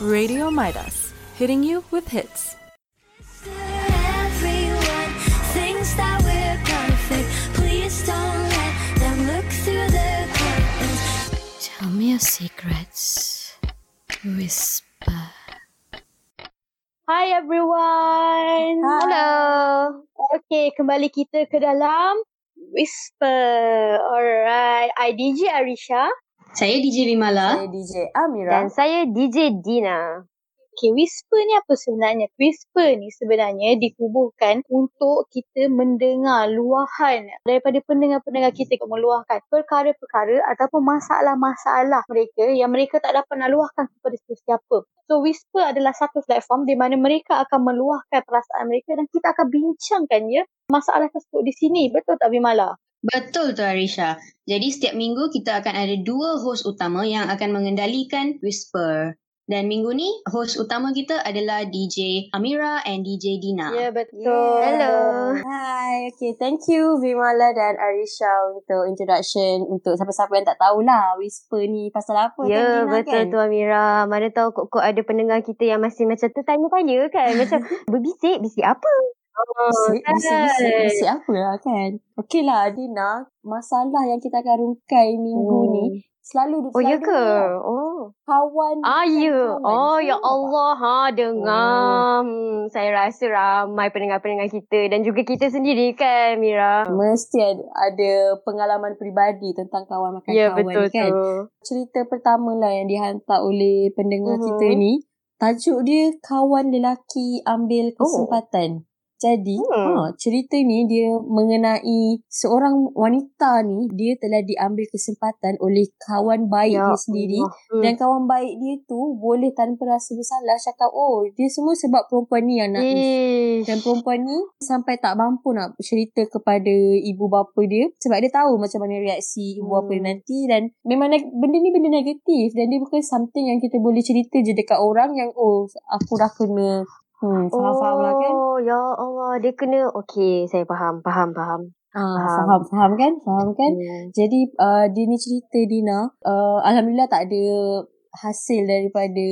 Radio Midas, hitting you with hits. Everyone thinks that we're perfect. Please don't let them look through the curtains. Tell me your secrets. Whisper. Hi everyone. Hello. Okay, kembali kita ke dalam Whisper. Alright, I DJ Arisha. Saya DJ Bimala. Saya DJ Amira. Dan saya DJ Dina. Okay, Whisper ni apa sebenarnya? Whisper ni sebenarnya dikubuhkan untuk kita mendengar luahan daripada pendengar-pendengar kita yang meluahkan perkara-perkara ataupun masalah-masalah mereka yang mereka tak dapat nak luahkan kepada sesiapa. So Whisper adalah satu platform di mana mereka akan meluahkan perasaan mereka dan kita akan bincangkan ya masalah tersebut di sini. Betul tak Bimala? Betul tu Arisha. Jadi setiap minggu kita akan ada dua host utama yang akan mengendalikan Whisper. Dan minggu ni host utama kita adalah DJ Amira and DJ Dina. Ya, betul. Hello. Hai, okay. Thank you Vimala dan Arisha untuk introduction. Untuk siapa-siapa yang tak tahulah Whisper ni pasal apa Ya, kan Dina betul kan? tu Amira. Mana tahu kok-kok ada pendengar kita yang masih macam tertanya-tanya kan. Macam berbisik, bisik apa? Bisik, bisik, bisik apa lah kan? Okay lah Dina, masalah yang kita akan rungkai minggu Hmm. ni selalu Oh, ya ke? Oh. Kawan Ah, ya. kawan. Oh, ya? Allah. Ha, dengar. Hmm, saya rasa ramai pendengar-pendengar kita dan juga kita sendiri kan, Mira. Mesti ada, ada pengalaman peribadi tentang kawan makan Ya, kawan betul kan. tu. Cerita pertama lah yang dihantar oleh pendengar Mhm. kita ni. Tajuk dia kawan lelaki ambil Oh. Jadi, Hmm. ha, cerita ni dia mengenai seorang wanita ni, dia telah diambil kesempatan oleh kawan baik Ya dia sendiri. Hmm. Dan kawan baik dia tu boleh tanpa rasa bersalah cakap, oh dia semua sebab perempuan ni yang nak Ish. dan perempuan ni sampai tak mampu nak cerita kepada ibu bapa dia sebab dia tahu macam mana reaksi ibu bapa dia Hmm. nanti dan memang benda ni benda negatif dan dia bukan something yang kita boleh cerita je dekat orang yang oh aku dah kena hmm faham-faham lah kan Oh, ya Allah. Dia kena... Okey, saya faham. Faham, faham. ah, faham. faham faham kan faham kan Hmm. jadi uh, dia ni cerita Dina uh, Alhamdulillah tak ada hasil daripada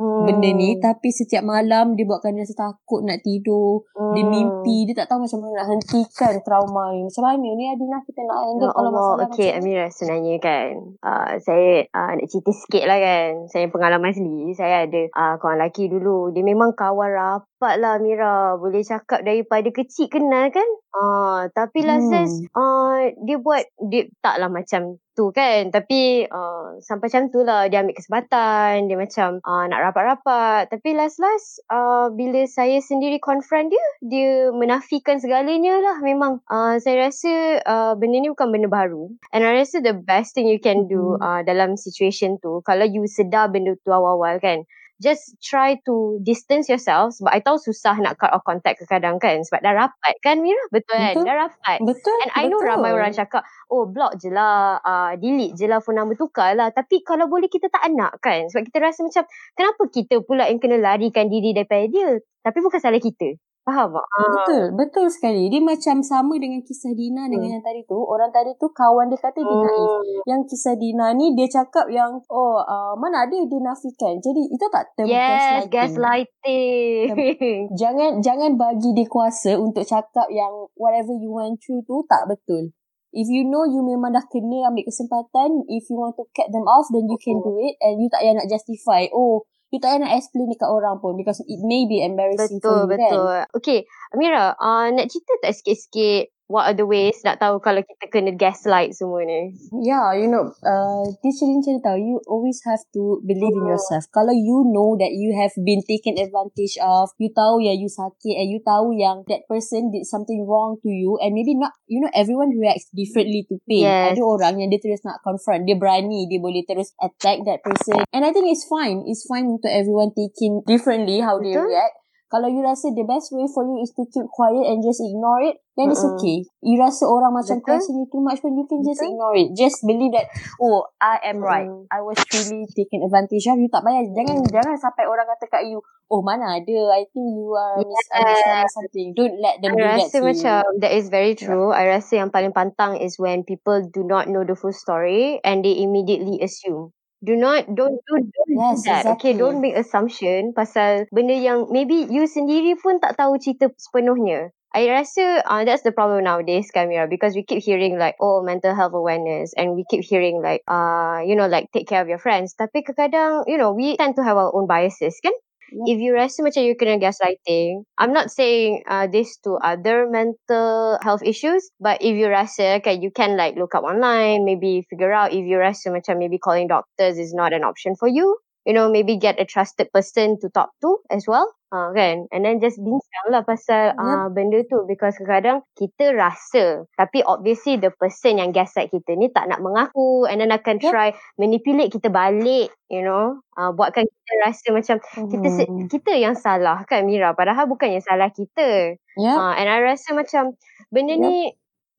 Hmm. benda ni tapi setiap malam dia buatkan dia rasa takut nak tidur. Dia Hmm. mimpi dia tak tahu macam mana nak hentikan trauma ni. Macam mana ni Adina kita nak Ya handle kalau Allah, masalah okay macam Amira sebenarnya kan uh, saya uh, nak cerita sikit lah kan. Saya pengalaman sendiri saya ada uh, kawan lelaki dulu. Dia memang kawan rapat lah Amira. Boleh cakap daripada kecil kenal kan? Uh, tapi Hmm. last uh, dia buat dia taklah macam tu kan. Tapi uh, sampai macam tu lah dia ambil kesempatan dia macam uh, nak rapat-rapat. Tapi last-last uh, bila saya sendiri confront dia dia menafikan segalanya lah memang. Uh, saya rasa uh, benda ni bukan benda baru. And I rasa the best thing you can do Mhm. uh, dalam situation tu kalau you sedar benda tu awal-awal kan just try to distance yourself sebab I tahu susah nak cut off contact kadang kan sebab dah rapat kan Mira betul kan Betul. dah rapat betul And I know betul. ramai orang cakap, oh block je lah, uh, delete je lah phone number tukar lah. Tapi kalau boleh kita tak nak kan. Sebab kita rasa macam, kenapa kita pula yang kena larikan diri daripada dia? Tapi bukan salah kita. Faham tak? Ah. Betul, betul sekali. Dia macam sama dengan kisah Dina dengan Hmm. yang tadi tu. Orang tadi tu kawan dia kata dia naif. Hmm. Yang kisah Dina ni dia cakap yang oh uh, mana ada dia nafikan. Jadi itu tak term Yes, gaslighting. gaslighting. Jangan jangan bagi dia kuasa untuk cakap yang whatever you went through tu tak betul. If you know you memang dah kena ambil kesempatan, if you want to cut them off, then you can do it and you tak payah nak justify. Oh, you tak payah nak explain dekat orang pun because it may be embarrassing Betul, for you kan. betul. Okay, Amira, uh, nak cerita tak sikit-sikit what are the ways nak tahu kalau kita kena gaslight semua ni? Yeah, you know, uh, dia cerita tahu, you always have to believe in Hmm. yourself. Kalau you know that you have been taken advantage of, you tahu yang you sakit and you tahu yang that person did something wrong to you and maybe not, you know, everyone reacts differently to pain. Yes. Ada orang yang dia terus nak confront, dia berani, dia boleh terus attack that person. And I think it's fine. It's fine untuk everyone taking differently how they Betul. react. Kalau you rasa the best way for you is to keep quiet and just ignore it, then it's Mm-mm. okay. You rasa orang macam Betul. question you too much pun, you can just Betul. ignore it. Just believe that, oh, I am right. Mm. I was truly taken advantage of. You tak payah, jangan jangan sampai orang kata kat you, oh mana ada, I think you are misunderstanding something. Don't let them do I that rasa to macam you. that is very true. I rasa yang paling pantang is when people do not know the full story and they immediately assume. Do not don't do don't Yes, do that. Okay, exactly. don't make assumption pasal benda yang maybe you sendiri pun tak tahu cerita sepenuhnya. I rasa uh, that's the problem nowadays, Kamira, because we keep hearing like, oh, mental health awareness, and we keep hearing like, uh, you know, like take care of your friends. Tapi kadang-kadang, you know, we tend to have our own biases, kan? If you rasa macam you kena gaslighting, I'm not saying uh, this to other mental health issues, but if you rasa, okay, you can like look up online, maybe figure out if you rasa macam maybe calling doctors is not an option for you. You know, maybe get a trusted person to talk to as well. Uh, kan? And then just bincang lah pasal uh, benda tu. Because kadang-kadang kita rasa. Tapi obviously the person yang gaslight kita ni tak nak mengaku. And then akan Yep. try manipulate kita balik. You know. Uh, buatkan kita rasa macam kita se- Mhm. kita yang salah kan Mira. Padahal bukan yang salah kita. Yep. Uh, and I rasa macam benda Yep. ni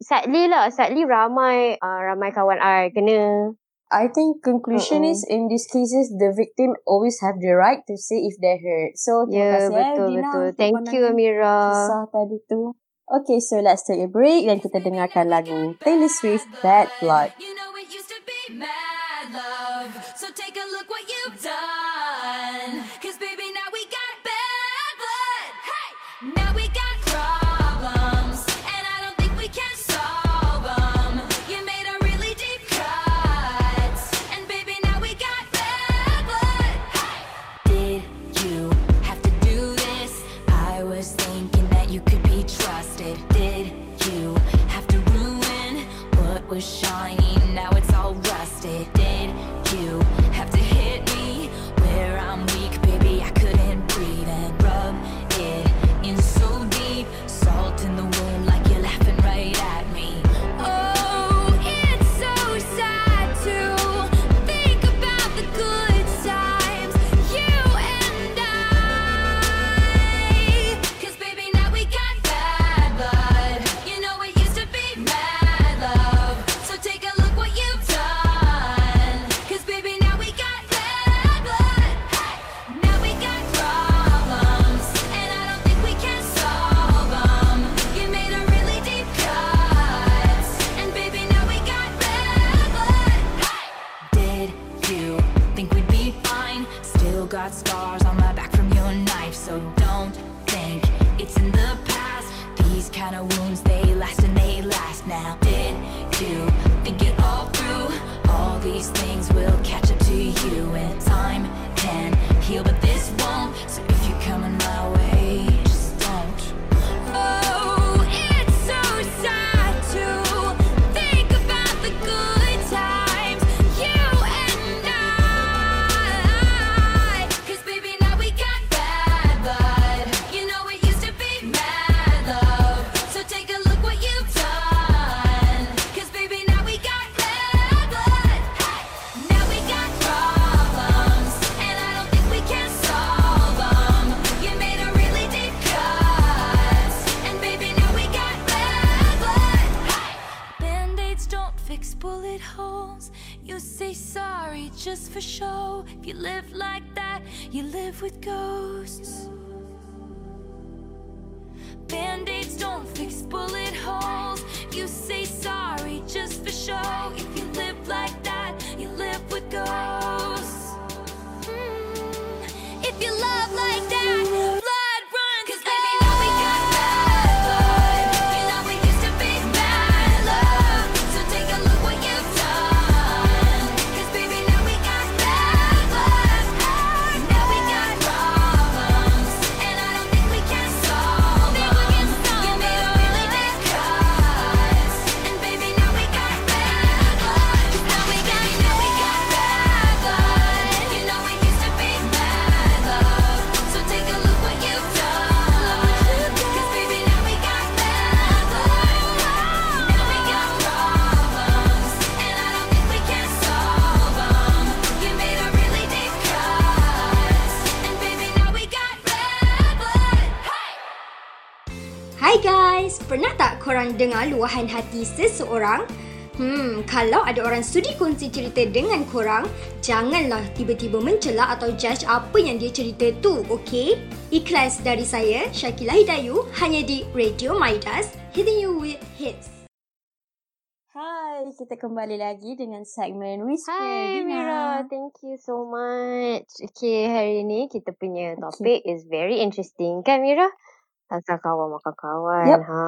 sadly lah. Sadly ramai uh, ramai kawan I kena. I think conclusion Mm-mm. is in these cases the victim always have the right to say if they're hurt. So terima kasih eh betul, Dina betul. Thank you, Amira. Kisah tadi tu. Okay, so let's take a break dan kita dengarkan lagu Taylor Swift Bad Blood. You know it used to be mad thinking that you could be trusted. Did you have to ruin what was shiny? Now it's all rusted. Did you have to dengar luahan hati seseorang? Hmm, kalau ada orang sudi kongsi cerita dengan korang, janganlah tiba-tiba mencela atau judge apa yang dia cerita tu, okey? Ikhlas dari saya, Syakila Hidayu, hanya di Radio Maidas, hitting you with hits. Hai, kita kembali lagi dengan segmen Whisper Hai Dina. Mira, thank you so much. Okay, hari ni kita punya topik is very interesting kan Mira? Pasal kawan makan kawan. Yup. Ha.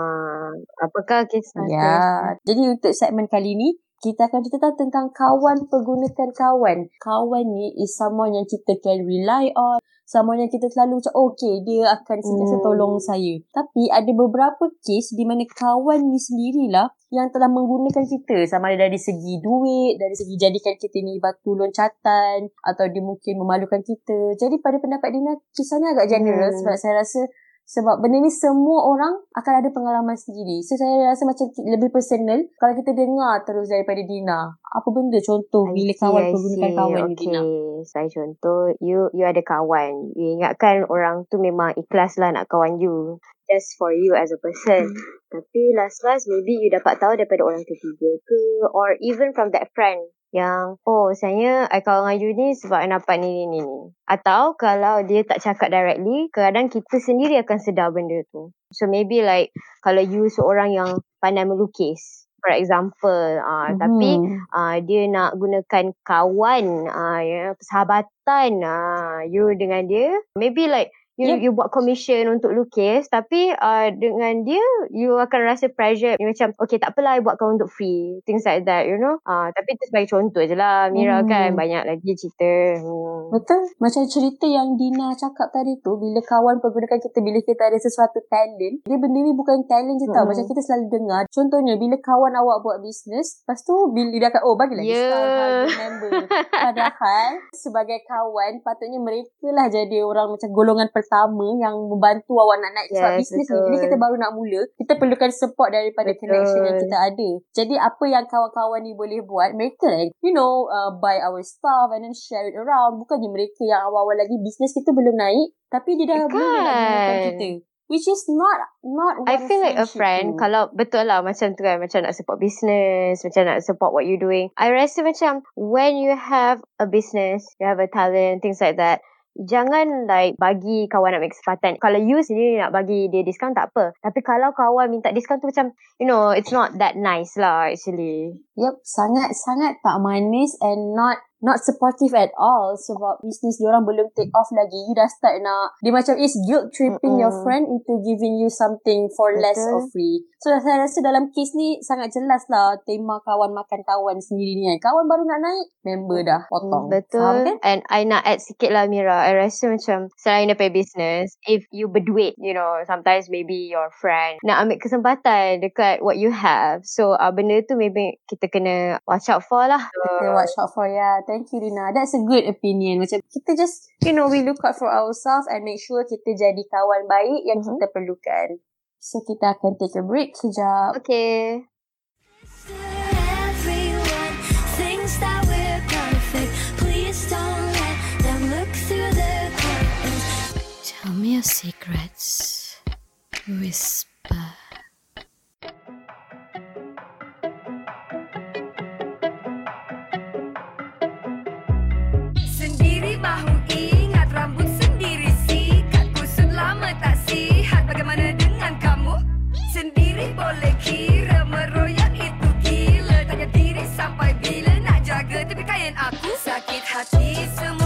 Apakah kisah Ya, jadi untuk segmen kali ni, kita akan cerita tentang kawan pergunakan kawan. Kawan ni is someone yang kita can rely on. Someone yang kita selalu macam, okay, dia akan sentiasa Hmm. tolong saya. Tapi ada beberapa kes di mana kawan ni sendirilah yang telah menggunakan kita. Sama ada dari segi duit, dari segi jadikan kita ni batu loncatan, atau dia mungkin memalukan kita. Jadi pada pendapat Dina, kisahnya agak general Hmm. sebab saya rasa sebab benda ni semua orang akan ada pengalaman sendiri. So saya rasa macam lebih personal kalau kita dengar terus daripada Dina. Apa benda contoh I bila see, kawan pergunakan kawan ni okay. Dina? Saya contoh, you you ada kawan. You ingatkan orang tu memang ikhlas lah nak kawan you. Just for you as a person. Tapi last-last maybe you dapat tahu daripada orang ketiga ke or even from that friend yang oh saya I kawan dengan you ni sebab I nampak ni ni ni ni. Atau kalau dia tak cakap directly, kadang kita sendiri akan sedar benda tu. So maybe like kalau you seorang yang pandai melukis, for example, uh, tapi Mhm. uh, dia nak gunakan kawan uh, ya, persahabatan uh, you dengan dia maybe like you Yep. you buat commission untuk lukis tapi uh, dengan dia you akan rasa pressure you macam okay tak apalah I buatkan untuk free things like that you know uh, tapi itu sebagai contoh je lah Mira Hmm. kan banyak lagi cerita hmm. Betul. Macam cerita yang Dina cakap tadi tu, bila kawan pergunakan kita, bila kita ada sesuatu talent, dia benda ni bukan talent je tau. Mm-mm. Macam kita selalu dengar. Contohnya, bila kawan awak buat bisnes, lepas tu bila dia akan, oh bagilah Yeah. discount harga member. Padahal, sebagai kawan, patutnya mereka lah jadi orang macam golongan pertama yang membantu awak nak naik. Sebab Yes, bisnes ni, bila kita baru nak mula, kita perlukan support daripada Betul. connection yang kita ada. Jadi, apa yang kawan-kawan ni boleh buat, mereka yang, you know, uh, buy our stuff and then share it around. Bukannya mereka yang awal-awal lagi bisnes kita belum naik, tapi dia dah Kan. mula nak gunakan kita. Which is not not I what feel like a friend do. kalau betul lah macam tu kan macam nak support business macam nak support what you doing I rasa macam when you have a business you have a talent things like that jangan like bagi kawan nak ambil kesempatan. Kalau you sendiri nak bagi dia diskaun tak apa. Tapi kalau kawan minta diskaun tu macam you know it's not that nice lah actually. Yep, sangat-sangat tak manis and not not supportive at all sebab bisnes diorang belum take off lagi. You dah start nak, dia macam is guilt tripping your friend into giving you something for less Betul. or free. So saya rasa dalam kes ni sangat jelas lah tema kawan makan kawan sendiri ni kan. Kawan baru nak naik, member dah potong. Mm, Betul. Faham kan? And I nak add sikit lah Mira. I rasa macam selain daripada business, if you berduit, you know, sometimes maybe your friend nak ambil kesempatan dekat what you have. So uh, benda tu maybe kita kena watch out for lah. Kita watch out for ya. Thank you Dina. That's a good opinion. Macam kita just, you know, we look out for ourselves and make sure kita jadi kawan baik yang Mhm. kita perlukan. So kita akan take a break sekejap. Okay. Everyone thinks that we're perfect. Please don't let them look through the curtains. Tell me your secrets. Whisper. Sakit hati semua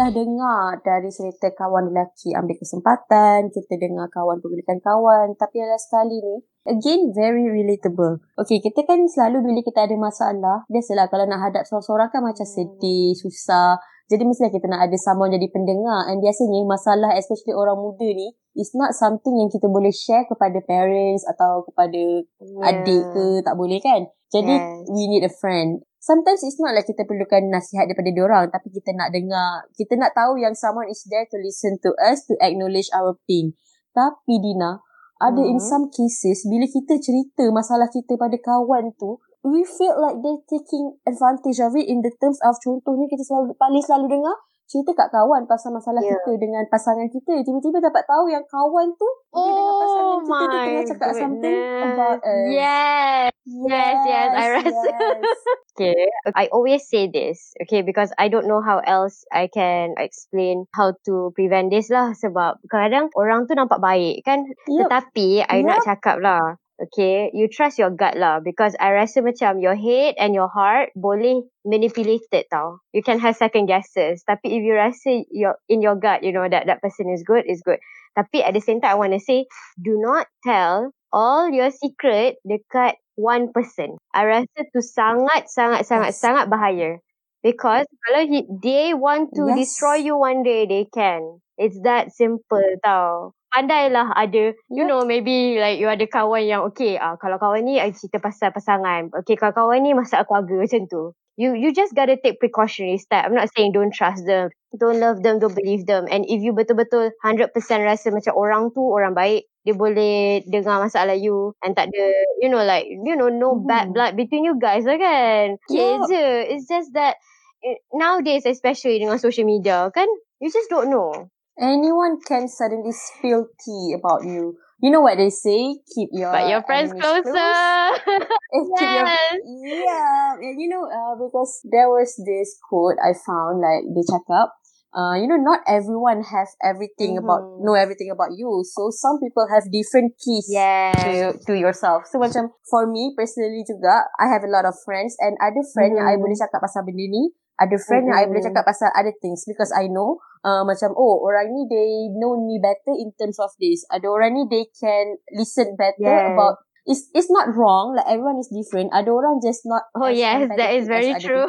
dah dengar dari cerita kawan lelaki ambil kesempatan, kita dengar kawan pergunakan kawan, tapi ada sekali ni, again very relatable. Okay, kita kan selalu bila kita ada masalah, biasalah kalau nak hadap seorang-seorang kan macam sedih, susah. Jadi mestilah kita nak ada someone jadi pendengar and biasanya masalah especially orang muda ni is not something yang kita boleh share kepada parents atau kepada Yeah. adik ke, tak boleh kan? Jadi Yes. we need a friend. Sometimes it's not like kita perlukan nasihat daripada diorang tapi kita nak dengar, kita nak tahu yang someone is there to listen to us, to acknowledge our pain. Tapi Dina, ada in Mhm. some cases bila kita cerita masalah kita pada kawan tu, we feel like they're taking advantage of it in the terms of contohnya kita selalu paling selalu dengar cerita kat kawan pasal masalah Yeah. kita dengan pasangan kita. Tiba-tiba dapat tahu yang kawan tu dia dengan pasangan Oh kita dia tengah cakap something goodness. about us. Yes. Yes, yes, I rasa. yes. Okay. I always say this, okay, because I don't know how else I can explain how to prevent this lah. Sebab kadang orang tu nampak baik kan. Yup. Tetapi I nak Yup. cakap lah. Okay, you trust your gut lah because I rasa macam your head and your heart boleh manipulated tau. You can have second guesses. Tapi if you rasa your in your gut, you know that that person is good, is good. Tapi at the same time, I want to say, do not tell all your secret dekat one person. I rasa tu sangat, sangat, sangat, Yes. sangat bahaya. Because kalau he, they want to Yes. destroy you one day, they can. It's that simple tau. Pandailah ada, you Yep. know, maybe like you ada kawan yang, okay, ah kalau kawan ni I cerita pasal pasangan. Okay, kalau kawan ni masalah keluarga macam tu. You you just gotta take precautionary step. I'm not saying don't trust them. Don't love them, don't believe them. And if you betul-betul 100% rasa macam orang tu orang baik, dia boleh dengar masalah you and tak ada, you know, like, you know, no bad Mhm. blood between you guys lah kan. Okay Yup. je. It's just that eh, nowadays especially dengan social media kan, you just don't know. Anyone can suddenly spill tea about you. You know what they say? Keep your But your friends closer. Eh, keep your- yes. yeah, and you know, uh, because there was this quote I found, like they cakap, uh, you know, not everyone have everything about Mhm. know everything about you. So some people have different keys Yes. to to yourself. So macam for me personally juga, I have a lot of friends and ada friend yang I boleh cakap pasal benda ni, ada friend yang I boleh cakap pasal other things because I know uh, macam oh orang ni they know me better in terms of this. Ada orang ni they can listen better Yes. about it's it's not wrong like everyone is different. Ada orang just not Oh yes, that is very true.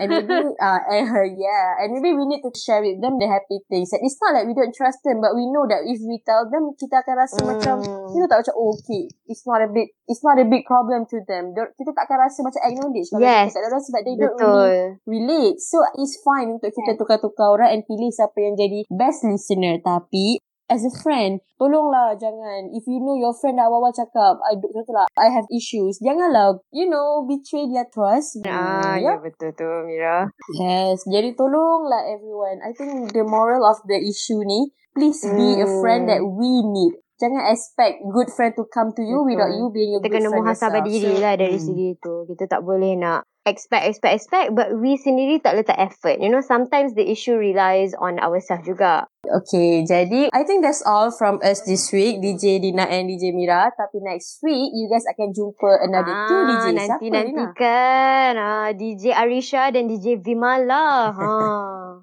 And maybe uh and, yeah, and maybe we need to share with them the happy things. And it's not like we don't trust them, but we know that if we tell them, kita akan rasa macam you know tak macam oh, okay, it's not a big it's not a big problem to them. Kita tak akan rasa macam acknowledge kalau Yes. kita kat orang sebab they don't really Betul. relate. So it's fine untuk kita tukar-tukar orang and pilih siapa yang jadi best listener. Tapi as a friend, tolonglah jangan. If you know your friend dah awal-awal cakap, I, contohlah, I have issues. Janganlah, you know, betray their trust. Ah, ya betul tu Mira. Yes, jadi tolonglah everyone. I think the moral of the issue ni, please be a friend that we need. Jangan expect good friend to come to you Betul. without you being a Kita good kena friend muhasabah yourself. diri lah dari Hmm. segi tu. Kita tak boleh nak expect, expect, expect but we sendiri tak letak effort. You know, sometimes the issue relies on ourselves juga. Okay, jadi I think that's all from us this week, DJ Dina and DJ Mira. Tapi next week, you guys akan jumpa another two Ah, DJ. nanti Siapa, nanti Dina? kan ah, DJ Arisha dan DJ Vimala. ha.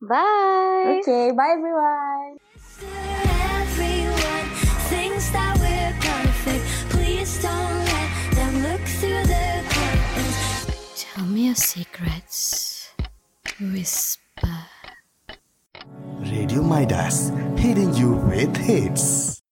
Bye. Okay, bye. Everyone your secrets. Whisper. Radio Midas, hitting you with hits.